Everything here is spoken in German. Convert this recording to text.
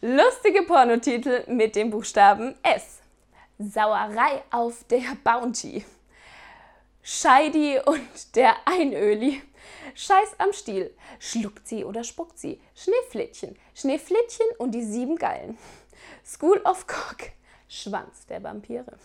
Lustige Pornotitel mit dem Buchstaben S. Sauerei auf der Bounty. Scheidi und der Einöli. Scheiß am Stiel. Schluckt sie oder spuckt sie? Schneeflittchen. Schneeflittchen und die sieben Gallen. School of Cock. Schwanz der Vampire.